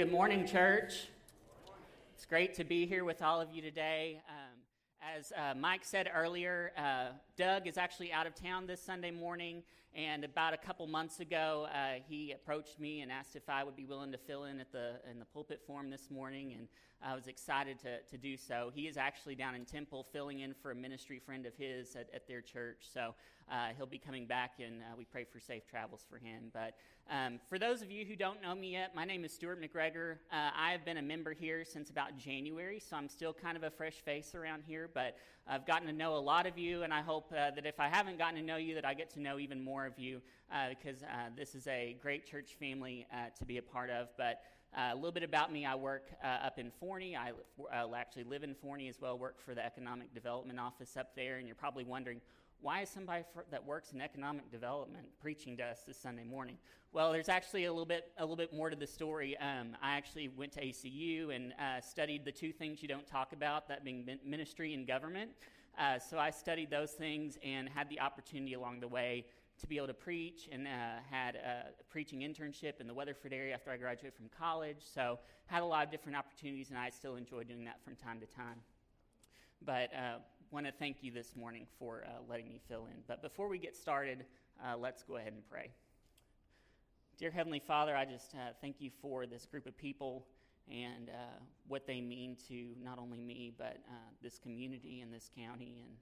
Good morning, church. It's great to be here with all of you today. Um, as uh, Mike said earlier, uh, Doug is actually out of town this Sunday morning, and about a couple months ago, uh, he approached me and asked if I would be willing to fill in at the in the pulpit for him this morning, and I was excited to, to do so. He is actually down in Temple filling in for a ministry friend of his at, at their church, so uh, he'll be coming back, and uh, we pray for safe travels for him. But um, for those of you who don't know me yet, my name is Stuart McGregor. Uh, I have been a member here since about January, so I'm still kind of a fresh face around here, but I've gotten to know a lot of you, and I hope uh, that if I haven't gotten to know you, that I get to know even more of you, uh, because uh, this is a great church family to be a part of. But uh, a little bit about me I work uh, up in Forney. I uh, actually live in Forney as well, work for the Economic Development Office up there. And you're probably wondering, why is somebody for, that works in economic development preaching to us this Sunday morning? Well, there's actually a little bit, a little bit more to the story. Um, I actually went to ACU and uh, studied the two things you don't talk about, that being ministry and government. Uh, so I studied those things and had the opportunity along the way to be able to preach and uh, had a preaching internship in the Weatherford area after I graduated from college. So had a lot of different opportunities, and I still enjoy doing that from time to time. But uh, want to thank you this morning for uh, letting me fill in. But before we get started, uh, let's go ahead and pray. Dear Heavenly Father, I just uh, thank you for this group of people and uh, what they mean to not only me, but uh, this community and this county. And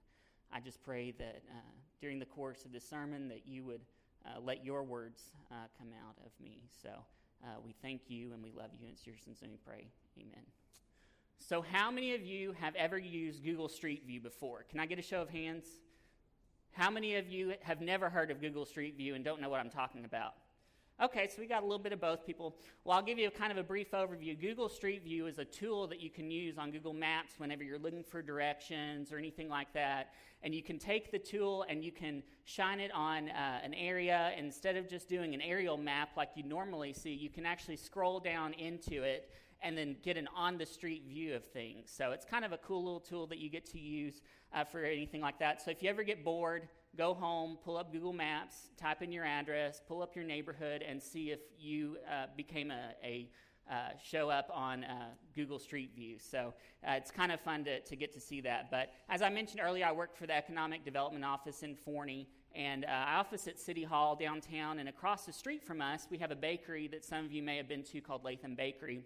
I just pray that uh, during the course of this sermon that you would let your words come out of me. So we thank you and we love you. And it's your name we pray. Amen. So, how many of you have ever used Google Street View before? Can I get a show of hands? How many of you have never heard of Google Street View and don't know what I'm talking about? Okay, so we got a little bit of both people. Well, I'll give you a kind of a brief overview. Google Street View is a tool that you can use on Google Maps whenever you're looking for directions or anything like that. And you can take the tool and you can shine it on uh, an area. Instead of just doing an aerial map like you normally see, you can actually scroll down into it and then get an on the street view of things. So it's kind of a cool little tool that you get to use uh, for anything like that. So if you ever get bored, go home, pull up Google Maps, type in your address, pull up your neighborhood, and see if you uh, became a, a uh, show up on uh, Google Street View. So uh, it's kind of fun to, to get to see that. But as I mentioned earlier, I work for the Economic Development Office in Forney. And uh, I office at City Hall downtown. And across the street from us, we have a bakery that some of you may have been to called Latham Bakery.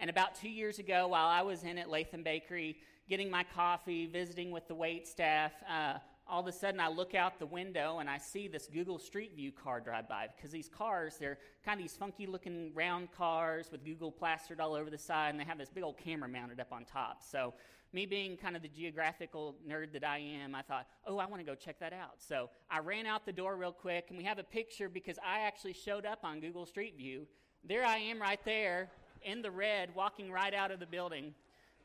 And about two years ago, while I was in at Latham Bakery, getting my coffee, visiting with the wait staff, uh, all of a sudden I look out the window and I see this Google Street View car drive by because these cars, they're kind of these funky looking round cars with Google plastered all over the side and they have this big old camera mounted up on top. So, me being kind of the geographical nerd that I am, I thought, oh, I want to go check that out. So, I ran out the door real quick and we have a picture because I actually showed up on Google Street View. There I am right there in the red walking right out of the building.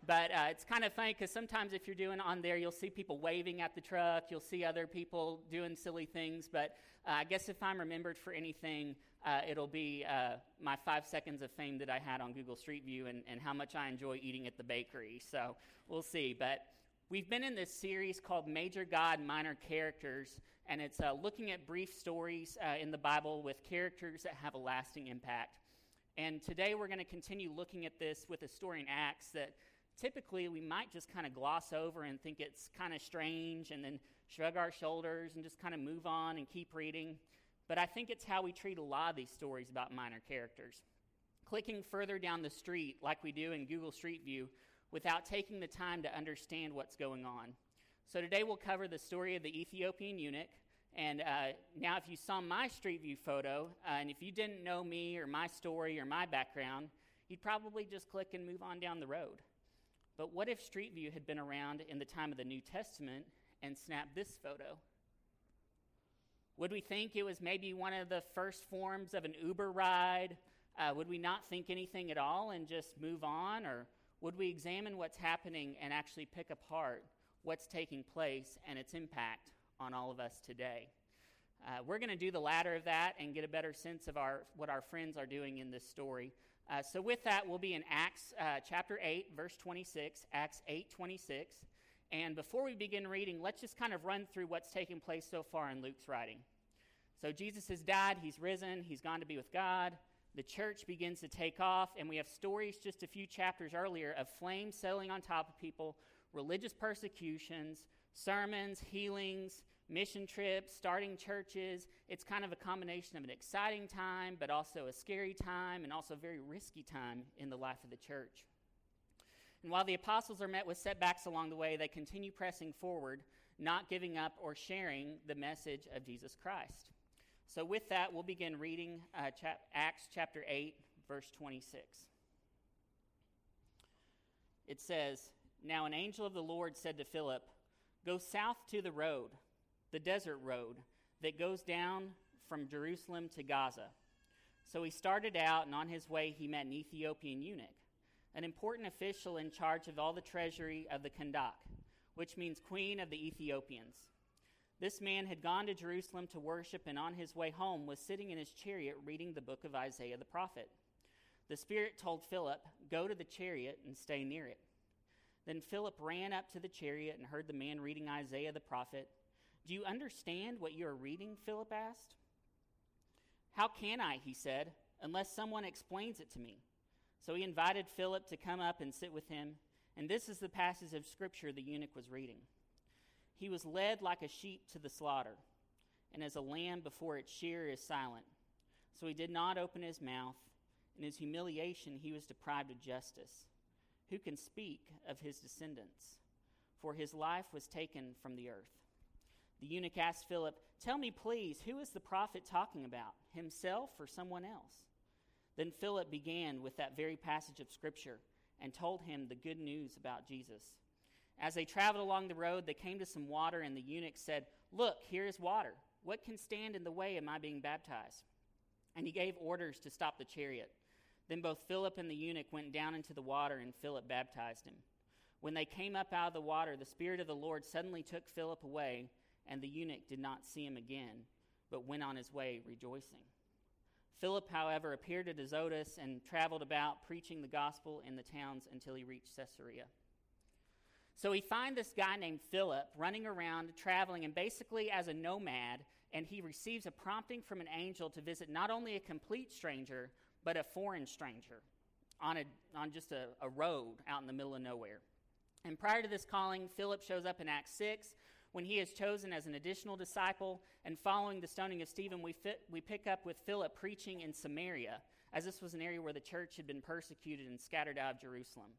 But uh, it's kind of funny because sometimes if you're doing on there, you'll see people waving at the truck, you'll see other people doing silly things. But uh, I guess if I'm remembered for anything, uh, it'll be uh, my five seconds of fame that I had on Google Street View and, and how much I enjoy eating at the bakery. So we'll see. But we've been in this series called Major God, Minor Characters, and it's uh, looking at brief stories uh, in the Bible with characters that have a lasting impact. And today we're going to continue looking at this with a story in Acts that typically we might just kind of gloss over and think it's kind of strange and then shrug our shoulders and just kind of move on and keep reading. But I think it's how we treat a lot of these stories about minor characters. Clicking further down the street, like we do in Google Street View, without taking the time to understand what's going on. So today we'll cover the story of the Ethiopian eunuch. And uh, now, if you saw my Street View photo, uh, and if you didn't know me or my story or my background, you'd probably just click and move on down the road. But what if Street View had been around in the time of the New Testament and snapped this photo? Would we think it was maybe one of the first forms of an Uber ride? Uh, would we not think anything at all and just move on? Or would we examine what's happening and actually pick apart what's taking place and its impact on all of us today? Uh, we're going to do the latter of that and get a better sense of our, what our friends are doing in this story. Uh, so with that, we'll be in Acts uh, chapter 8, verse 26, Acts 8, 26. And before we begin reading, let's just kind of run through what's taken place so far in Luke's writing. So Jesus has died, he's risen, he's gone to be with God. The church begins to take off, and we have stories just a few chapters earlier of flames settling on top of people, religious persecutions, sermons, healings, mission trips, starting churches. It's kind of a combination of an exciting time, but also a scary time, and also a very risky time in the life of the church. And while the apostles are met with setbacks along the way, they continue pressing forward, not giving up or sharing the message of Jesus Christ. So, with that, we'll begin reading uh, chap- Acts chapter 8, verse 26. It says, Now an angel of the Lord said to Philip, Go south to the road the desert road that goes down from Jerusalem to Gaza. So he started out, and on his way, he met an Ethiopian eunuch, an important official in charge of all the treasury of the Kandake, which means queen of the Ethiopians. This man had gone to Jerusalem to worship, and on his way home was sitting in his chariot reading the book of Isaiah the prophet. The Spirit told Philip, Go to the chariot and stay near it. Then Philip ran up to the chariot and heard the man reading Isaiah the prophet. Do you understand what you are reading? Philip asked. How can I, he said, unless someone explains it to me? So he invited Philip to come up and sit with him, and this is the passage of scripture the eunuch was reading. He was led like a sheep to the slaughter, and as a lamb before its shearer is silent. So he did not open his mouth. In his humiliation, he was deprived of justice. Who can speak of his descendants? For his life was taken from the earth. The eunuch asked Philip, Tell me, please, who is the prophet talking about, himself or someone else? Then Philip began with that very passage of Scripture and told him the good news about Jesus. As they traveled along the road, they came to some water, and the eunuch said, Look, here is water. What can stand in the way of my being baptized? And he gave orders to stop the chariot. Then both Philip and the eunuch went down into the water, and Philip baptized him. When they came up out of the water, the Spirit of the Lord suddenly took Philip away and the eunuch did not see him again, but went on his way rejoicing. Philip, however, appeared at Azotus and traveled about preaching the gospel in the towns until he reached Caesarea. So we find this guy named Philip running around, traveling, and basically as a nomad, and he receives a prompting from an angel to visit not only a complete stranger, but a foreign stranger on, a, on just a, a road out in the middle of nowhere. And prior to this calling, Philip shows up in Acts 6 when he is chosen as an additional disciple. And following the stoning of Stephen, we, fit, we pick up with Philip preaching in Samaria, as this was an area where the church had been persecuted and scattered out of Jerusalem.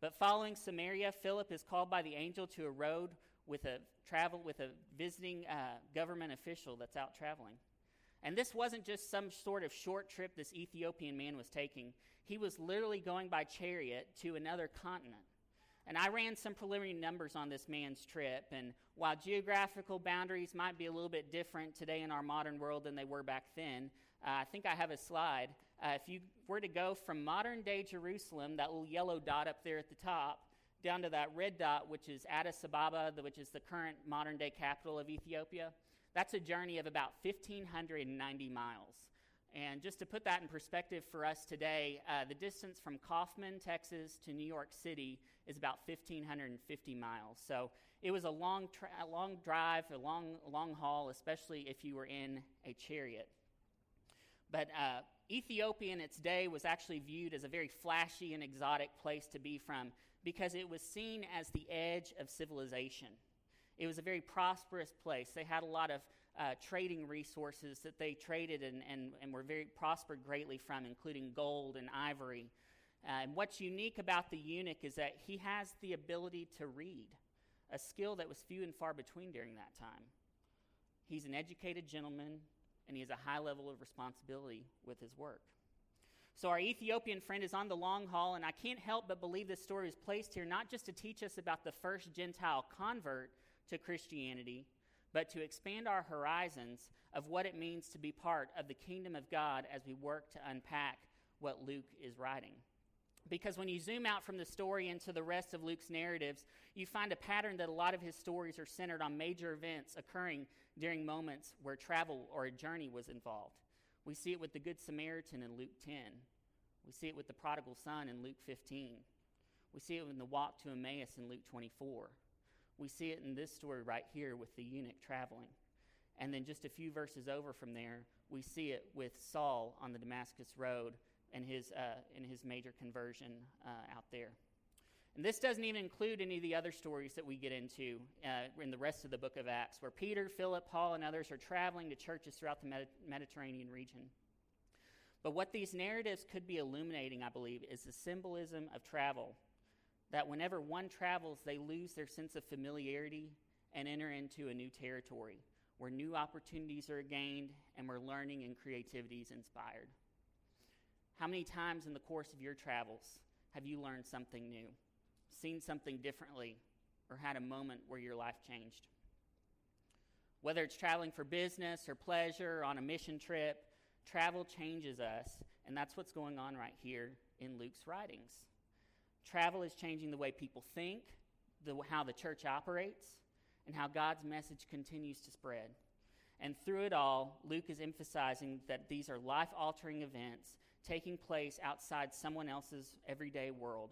But following Samaria, Philip is called by the angel to a road with a travel with a visiting uh, government official that's out traveling. And this wasn't just some sort of short trip this Ethiopian man was taking. He was literally going by chariot to another continent. And I ran some preliminary numbers on this man's trip. And while geographical boundaries might be a little bit different today in our modern world than they were back then, uh, I think I have a slide. Uh, if you were to go from modern day Jerusalem, that little yellow dot up there at the top, down to that red dot, which is Addis Ababa, which is the current modern day capital of Ethiopia, that's a journey of about 1,590 miles. And just to put that in perspective for us today, uh, the distance from Kaufman, Texas to New York City is about 1,550 miles. So it was a long, tra- a long drive, a long, long haul, especially if you were in a chariot. But uh, Ethiopia in its day was actually viewed as a very flashy and exotic place to be from because it was seen as the edge of civilization. It was a very prosperous place. They had a lot of uh, trading resources that they traded and, and, and were very prospered greatly from, including gold and ivory. Uh, and what's unique about the eunuch is that he has the ability to read, a skill that was few and far between during that time. He's an educated gentleman, and he has a high level of responsibility with his work. So, our Ethiopian friend is on the long haul, and I can't help but believe this story is placed here not just to teach us about the first Gentile convert to Christianity, but to expand our horizons of what it means to be part of the kingdom of God as we work to unpack what Luke is writing. Because when you zoom out from the story into the rest of Luke's narratives, you find a pattern that a lot of his stories are centered on major events occurring during moments where travel or a journey was involved. We see it with the Good Samaritan in Luke 10. We see it with the prodigal son in Luke 15. We see it in the walk to Emmaus in Luke 24. We see it in this story right here with the eunuch traveling. And then just a few verses over from there, we see it with Saul on the Damascus Road and his, uh, and his major conversion uh, out there. And this doesn't even include any of the other stories that we get into uh, in the rest of the book of Acts, where Peter, Philip, Paul, and others are traveling to churches throughout the Medi- Mediterranean region. But what these narratives could be illuminating, I believe, is the symbolism of travel. That whenever one travels, they lose their sense of familiarity and enter into a new territory where new opportunities are gained and where learning and creativity is inspired. How many times in the course of your travels have you learned something new? seen something differently, or had a moment where your life changed. Whether it's traveling for business or pleasure or on a mission trip, travel changes us, and that's what's going on right here in Luke's writings. Travel is changing the way people think, the, how the church operates, and how God's message continues to spread. And through it all, Luke is emphasizing that these are life altering events taking place outside someone else's everyday world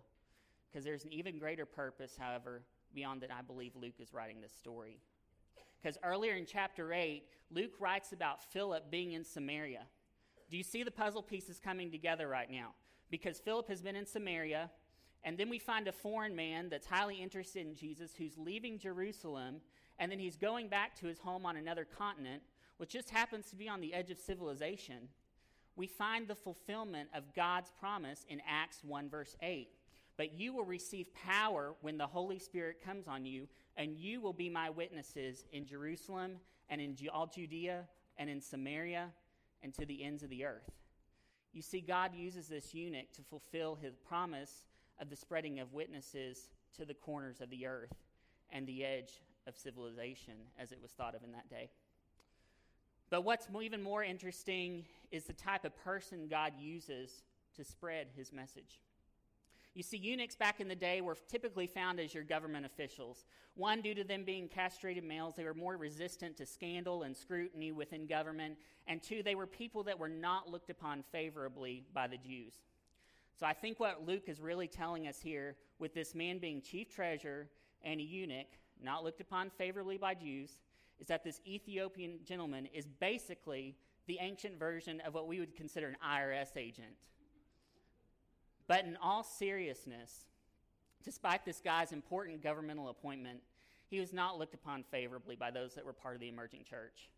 because there's an even greater purpose, however, beyond that I believe Luke is writing this story. Because earlier in chapter 8, Luke writes about Philip being in Samaria. Do you see the puzzle pieces coming together right now? Because Philip has been in Samaria, and then we find a foreign man that's highly interested in Jesus who's leaving Jerusalem, and then he's going back to his home on another continent, which just happens to be on the edge of civilization. We find the fulfillment of God's promise in Acts 1, verse 8. But you will receive power when the Holy Spirit comes on you, and you will be my witnesses in Jerusalem and in all Judea and in Samaria and to the ends of the earth. You see, God uses this eunuch to fulfill his promise of the spreading of witnesses to the corners of the earth and the edge of civilization, as it was thought of in that day. But what's even more interesting is the type of person God uses to spread his message. You see, eunuchs back in the day were typically found as your government officials. One, due to them being castrated males, they were more resistant to scandal and scrutiny within government. And two, they were people that were not looked upon favorably by the Jews. So I think what Luke is really telling us here, with this man being chief treasurer and a eunuch, not looked upon favorably by Jews, is that this Ethiopian gentleman is basically the ancient version of what we would consider an IRS agent. But in all seriousness, despite this guy's important governmental appointment, he was not looked upon favorably by those that were part of the emerging church.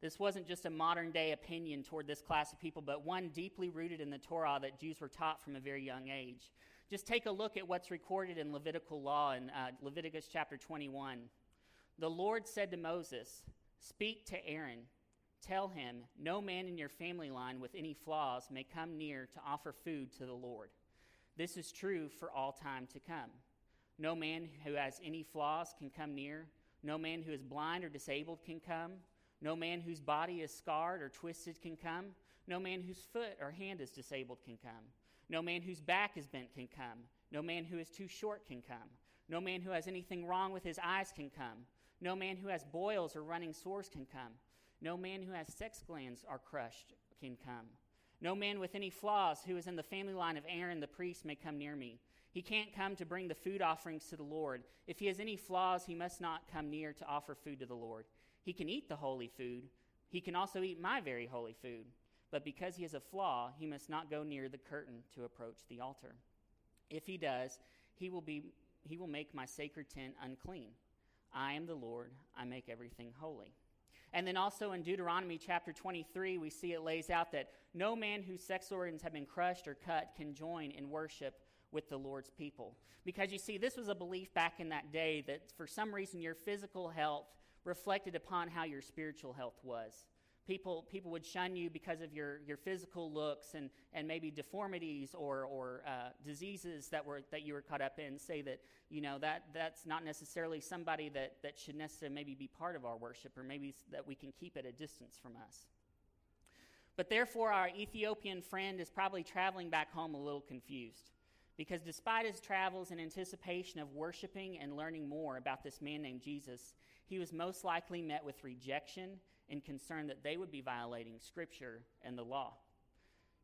This wasn't just a modern day opinion toward this class of people, but one deeply rooted in the Torah that Jews were taught from a very young age. Just take a look at what's recorded in Levitical law in uh, Leviticus chapter 21. The Lord said to Moses, Speak to Aaron. Tell him, No man in your family line with any flaws may come near to offer food to the Lord. This is true for all time to come. No man who has any flaws can come near. No man who is blind or disabled can come. No man whose body is scarred or twisted can come. No man whose foot or hand is disabled can come. No man whose back is bent can come. No man who is too short can come. No man who has anything wrong with his eyes can come. No man who has boils or running sores can come. No man who has sex glands are crushed can come. No man with any flaws who is in the family line of Aaron the priest may come near me. He can't come to bring the food offerings to the Lord. If he has any flaws, he must not come near to offer food to the Lord. He can eat the holy food. He can also eat my very holy food. But because he has a flaw, he must not go near the curtain to approach the altar. If he does, he will, be, he will make my sacred tent unclean. I am the Lord. I make everything holy. And then also in Deuteronomy chapter 23, we see it lays out that no man whose sex organs have been crushed or cut can join in worship with the Lord's people. Because you see, this was a belief back in that day that for some reason your physical health reflected upon how your spiritual health was. People, people would shun you because of your, your physical looks and, and maybe deformities or, or uh, diseases that, were, that you were caught up in. Say that, you know, that, that's not necessarily somebody that, that should necessarily maybe be part of our worship or maybe that we can keep at a distance from us. But therefore, our Ethiopian friend is probably traveling back home a little confused. Because despite his travels in anticipation of worshiping and learning more about this man named Jesus, he was most likely met with rejection and concern that they would be violating Scripture and the law.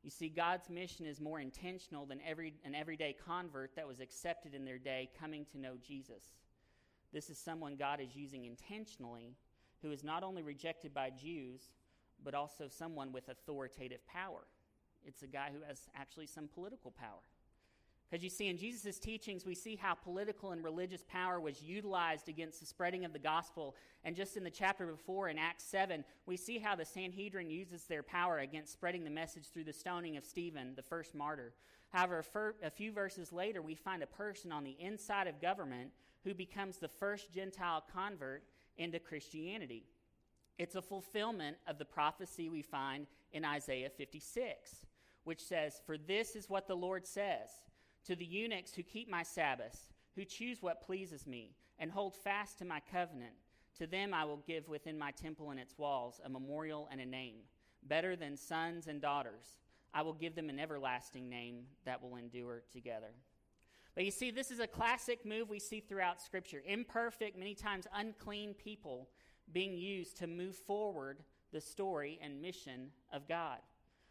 You see, God's mission is more intentional than every, an everyday convert that was accepted in their day coming to know Jesus. This is someone God is using intentionally who is not only rejected by Jews, but also someone with authoritative power. It's a guy who has actually some political power. Because you see, in Jesus' teachings, we see how political and religious power was utilized against the spreading of the gospel. And just in the chapter before, in Acts 7, we see how the Sanhedrin uses their power against spreading the message through the stoning of Stephen, the first martyr. However, a few verses later, we find a person on the inside of government who becomes the first Gentile convert into Christianity. It's a fulfillment of the prophecy we find in Isaiah 56, which says, For this is what the Lord says to the eunuchs who keep my Sabbaths, who choose what pleases me, and hold fast to my covenant. To them I will give within my temple and its walls a memorial and a name, better than sons and daughters. I will give them an everlasting name that will endure together. But you see, this is a classic move we see throughout Scripture. Imperfect, many times unclean people being used to move forward the story and mission of God.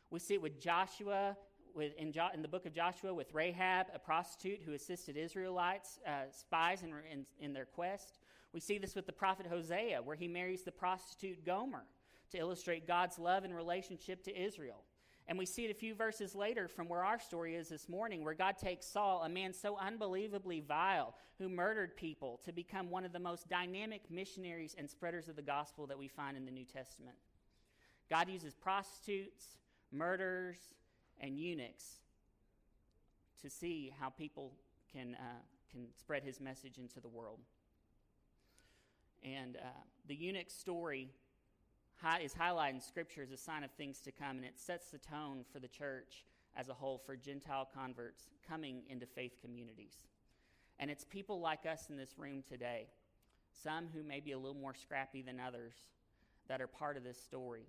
We see it with Joshua with, in, jo- in, the book of Joshua with Rahab, a prostitute who assisted Israelites, uh, spies in, in, in, their quest. We see this with the prophet Hosea, where he marries the prostitute Gomer to illustrate God's love and relationship to Israel. And we see it a few verses later from where our story is this morning, where God takes Saul, a man so unbelievably vile, who murdered people, to become one of the most dynamic missionaries and spreaders of the gospel that we find in the New Testament. God uses prostitutes, murderers, and eunuchs to see how people can, uh, can spread his message into the world. And uh, the eunuch story hi- is highlighted in Scripture as a sign of things to come, and it sets the tone for the church as a whole for Gentile converts coming into faith communities. And it's people like us in this room today, some who may be a little more scrappy than others, that are part of this story.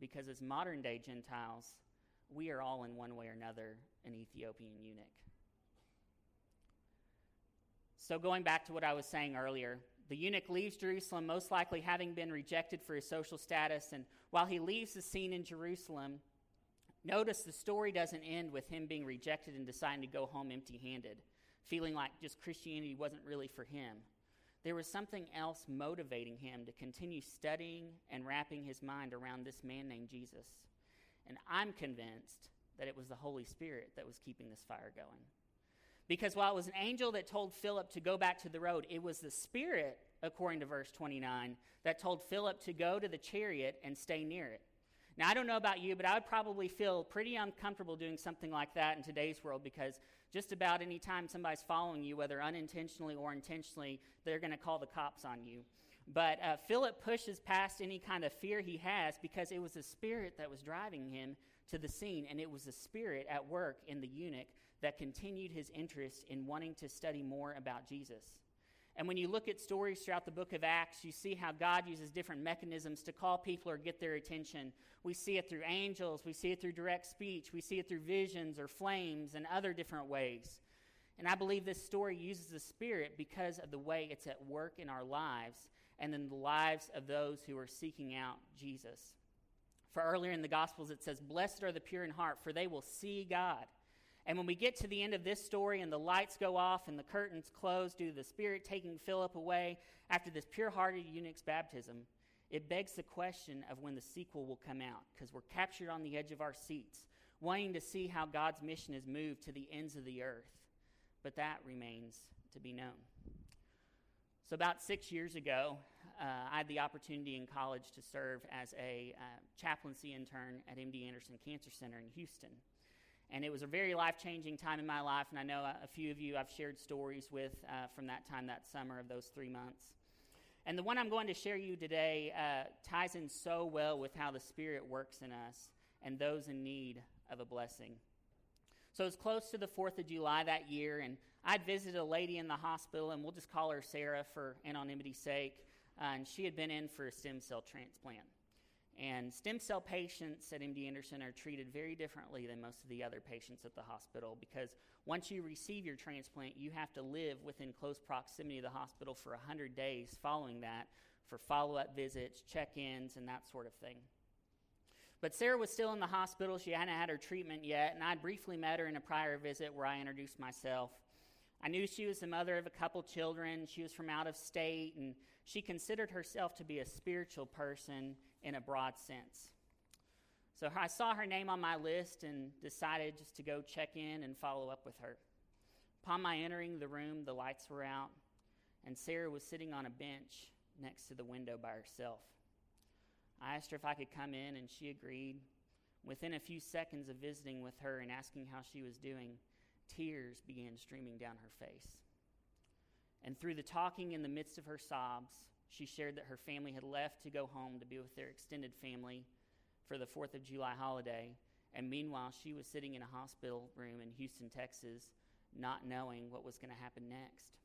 Because as modern day Gentiles, we are all in one way or another an Ethiopian eunuch. So, going back to what I was saying earlier, the eunuch leaves Jerusalem, most likely having been rejected for his social status. And while he leaves the scene in Jerusalem, notice the story doesn't end with him being rejected and deciding to go home empty handed, feeling like just Christianity wasn't really for him. There was something else motivating him to continue studying and wrapping his mind around this man named Jesus. And I'm convinced that it was the Holy Spirit that was keeping this fire going. Because while it was an angel that told Philip to go back to the road, it was the Spirit, according to verse 29, that told Philip to go to the chariot and stay near it. Now, I don't know about you, but I would probably feel pretty uncomfortable doing something like that in today's world because just about any time somebody's following you, whether unintentionally or intentionally, they're going to call the cops on you. But uh, Philip pushes past any kind of fear he has because it was the Spirit that was driving him to the scene, and it was the Spirit at work in the eunuch that continued his interest in wanting to study more about Jesus. And when you look at stories throughout the book of Acts, you see how God uses different mechanisms to call people or get their attention. We see it through angels, we see it through direct speech, we see it through visions or flames and other different ways. And I believe this story uses the Spirit because of the way it's at work in our lives and in the lives of those who are seeking out Jesus. For earlier in the Gospels, it says, Blessed are the pure in heart, for they will see God. And when we get to the end of this story and the lights go off and the curtains close due to the Spirit taking Philip away after this pure hearted eunuch's baptism, it begs the question of when the sequel will come out because we're captured on the edge of our seats, wanting to see how God's mission is moved to the ends of the earth. But that remains to be known. So, about six years ago, uh, I had the opportunity in college to serve as a uh, chaplaincy intern at MD Anderson Cancer Center in Houston. And it was a very life changing time in my life, and I know a, few of you I've shared stories with uh, from that time, that summer of those three months. And the one I'm going to share you today uh, ties in so well with how the Spirit works in us and those in need of a blessing. So it was close to the 4th of July that year, and I'd visited a lady in the hospital, and we'll just call her Sarah for anonymity's sake. Uh, and she had been in for a stem cell transplant. And stem cell patients at MD Anderson are treated very differently than most of the other patients at the hospital because once you receive your transplant, you have to live within close proximity of the hospital for 100 days following that for follow up visits, check ins, and that sort of thing. But Sarah was still in the hospital. She hadn't had her treatment yet, and I'd briefly met her in a prior visit where I introduced myself. I knew she was the mother of a couple children. She was from out of state, and she considered herself to be a spiritual person in a broad sense. So I saw her name on my list and decided just to go check in and follow up with her. Upon my entering the room, the lights were out, and Sarah was sitting on a bench next to the window by herself. I asked her if I could come in, and she agreed. Within a few seconds of visiting with her and asking how she was doing, tears began streaming down her face. And through the talking in the midst of her sobs, she shared that her family had left to go home to be with their extended family for the 4th of July holiday. And meanwhile, she was sitting in a hospital room in Houston, Texas, not knowing what was going to happen next.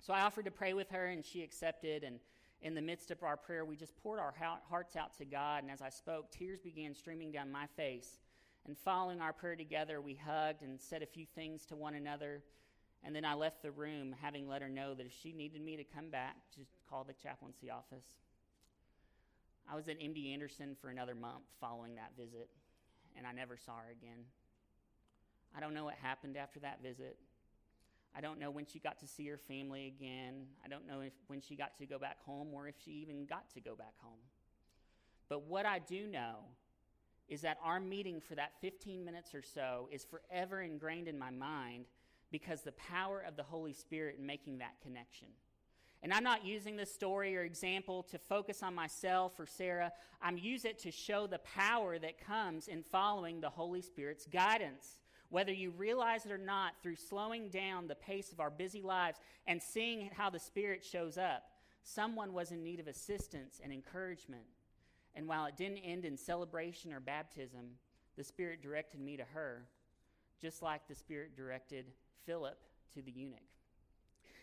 So I offered to pray with her, and she accepted. And in the midst of our prayer, we just poured our hearts out to God. And as I spoke, tears began streaming down my face. And following our prayer together, we hugged and said a few things to one another. And then I left the room, having let her know that if she needed me to come back, just call the chaplaincy office. I was at MD Anderson for another month following that visit, and I never saw her again. I don't know what happened after that visit. I don't know when she got to see her family again. I don't know if, when she got to go back home or if she even got to go back home. But what I do know is that our meeting for that 15 minutes or so is forever ingrained in my mind because the power of the Holy Spirit in making that connection. And I'm not using this story or example to focus on myself or Sarah. I'm using it to show the power that comes in following the Holy Spirit's guidance. Whether you realize it or not, through slowing down the pace of our busy lives and seeing how the Spirit shows up, someone was in need of assistance and encouragement. And while it didn't end in celebration or baptism, the Spirit directed me to her, just like the Spirit directed Philip to the eunuch.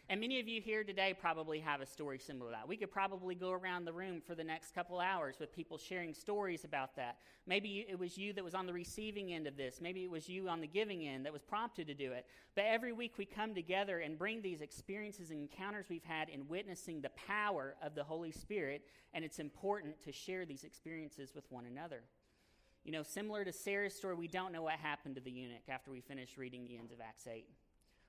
And many of you here today probably have a story similar to that. We could probably go around the room for the next couple hours with people sharing stories about that. Maybe it was you that was on the receiving end of this. Maybe it was you on the giving end that was prompted to do it. But every week we come together and bring these experiences and encounters we've had in witnessing the power of the Holy Spirit, and it's important to share these experiences with one another. You know, similar to Sarah's story, we don't know what happened to the eunuch after we finished reading the ends of Acts 8.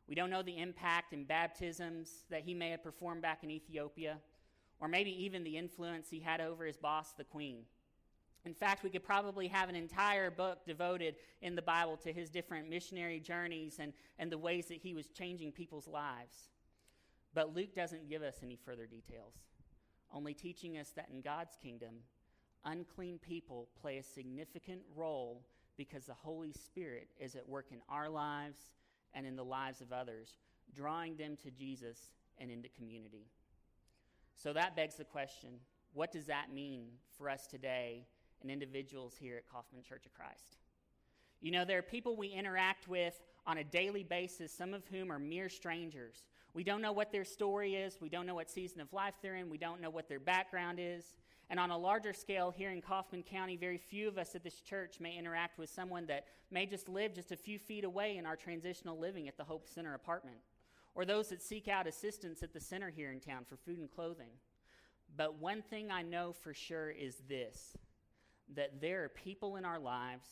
We don't know the impact and baptisms that he may have performed back in Ethiopia, or maybe even the influence he had over his boss, the queen. In fact, we could probably have an entire book devoted in the Bible to his different missionary journeys and, and the ways that he was changing people's lives. But Luke doesn't give us any further details, only teaching us that in God's kingdom, unclean people play a significant role because the Holy Spirit is at work in our lives and in the lives of others, drawing them to Jesus and into community. So that begs the question what does that mean for us today and individuals here at Kaufman Church of Christ? You know, there are people we interact with on a daily basis, some of whom are mere strangers. We don't know what their story is, we don't know what season of life they're in, we don't know what their background is. And on a larger scale, here in Kaufman County, very few of us at this church may interact with someone that may just live just a few feet away in our transitional living at the Hope Center apartment, or those that seek out assistance at the center here in town for food and clothing. But one thing I know for sure is this that there are people in our lives,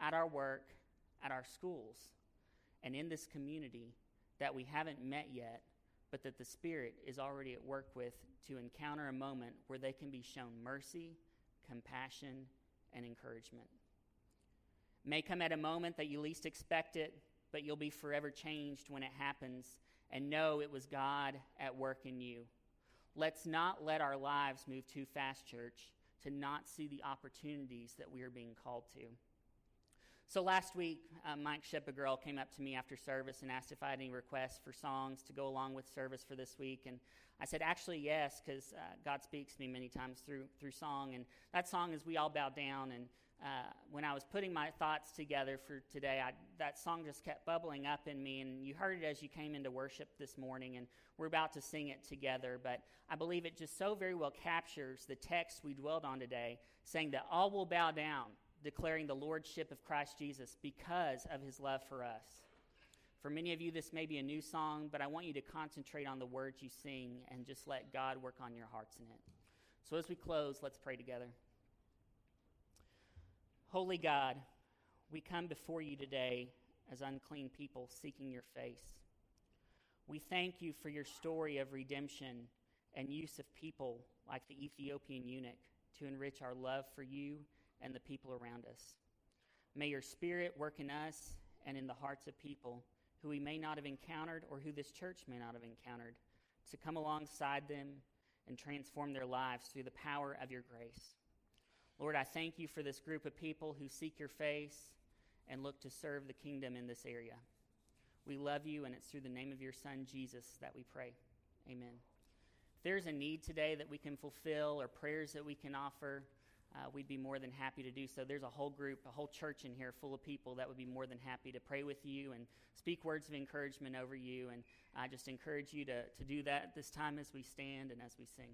at our work, at our schools, and in this community that we haven't met yet but that the Spirit is already at work with to encounter a moment where they can be shown mercy, compassion, and encouragement. may come at a moment that you least expect it, but you'll be forever changed when it happens and know it was God at work in you. Let's not let our lives move too fast, church, to not see the opportunities that we are being called to. So last week, uh, Mike Shepagirl came up to me after service and asked if I had any requests for songs to go along with service for this week. And I said, actually, yes, because uh, God speaks to me many times through, through song. And that song is We All Bow Down. And uh, when I was putting my thoughts together for today, I, that song just kept bubbling up in me. And you heard it as you came into worship this morning. And we're about to sing it together. But I believe it just so very well captures the text we dwelled on today, saying that all will bow down declaring the lordship of Christ Jesus because of his love for us. For many of you, this may be a new song, but I want you to concentrate on the words you sing and just let God work on your hearts in it. So as we close, let's pray together. Holy God, we come before you today as unclean people seeking your face. We thank you for your story of redemption and use of people like the Ethiopian eunuch to enrich our love for you and the people around us. May your spirit work in us and in the hearts of people who we may not have encountered or who this church may not have encountered to come alongside them and transform their lives through the power of your grace. Lord, I thank you for this group of people who seek your face and look to serve the kingdom in this area. We love you, and it's through the name of your Son, Jesus, that we pray. Amen. If there's a need today that we can fulfill or prayers that we can offer, uh, we'd be more than happy to do so. There's a whole group, a whole church in here full of people that would be more than happy to pray with you and speak words of encouragement over you. And I just encourage you to, to do that this time as we stand and as we sing.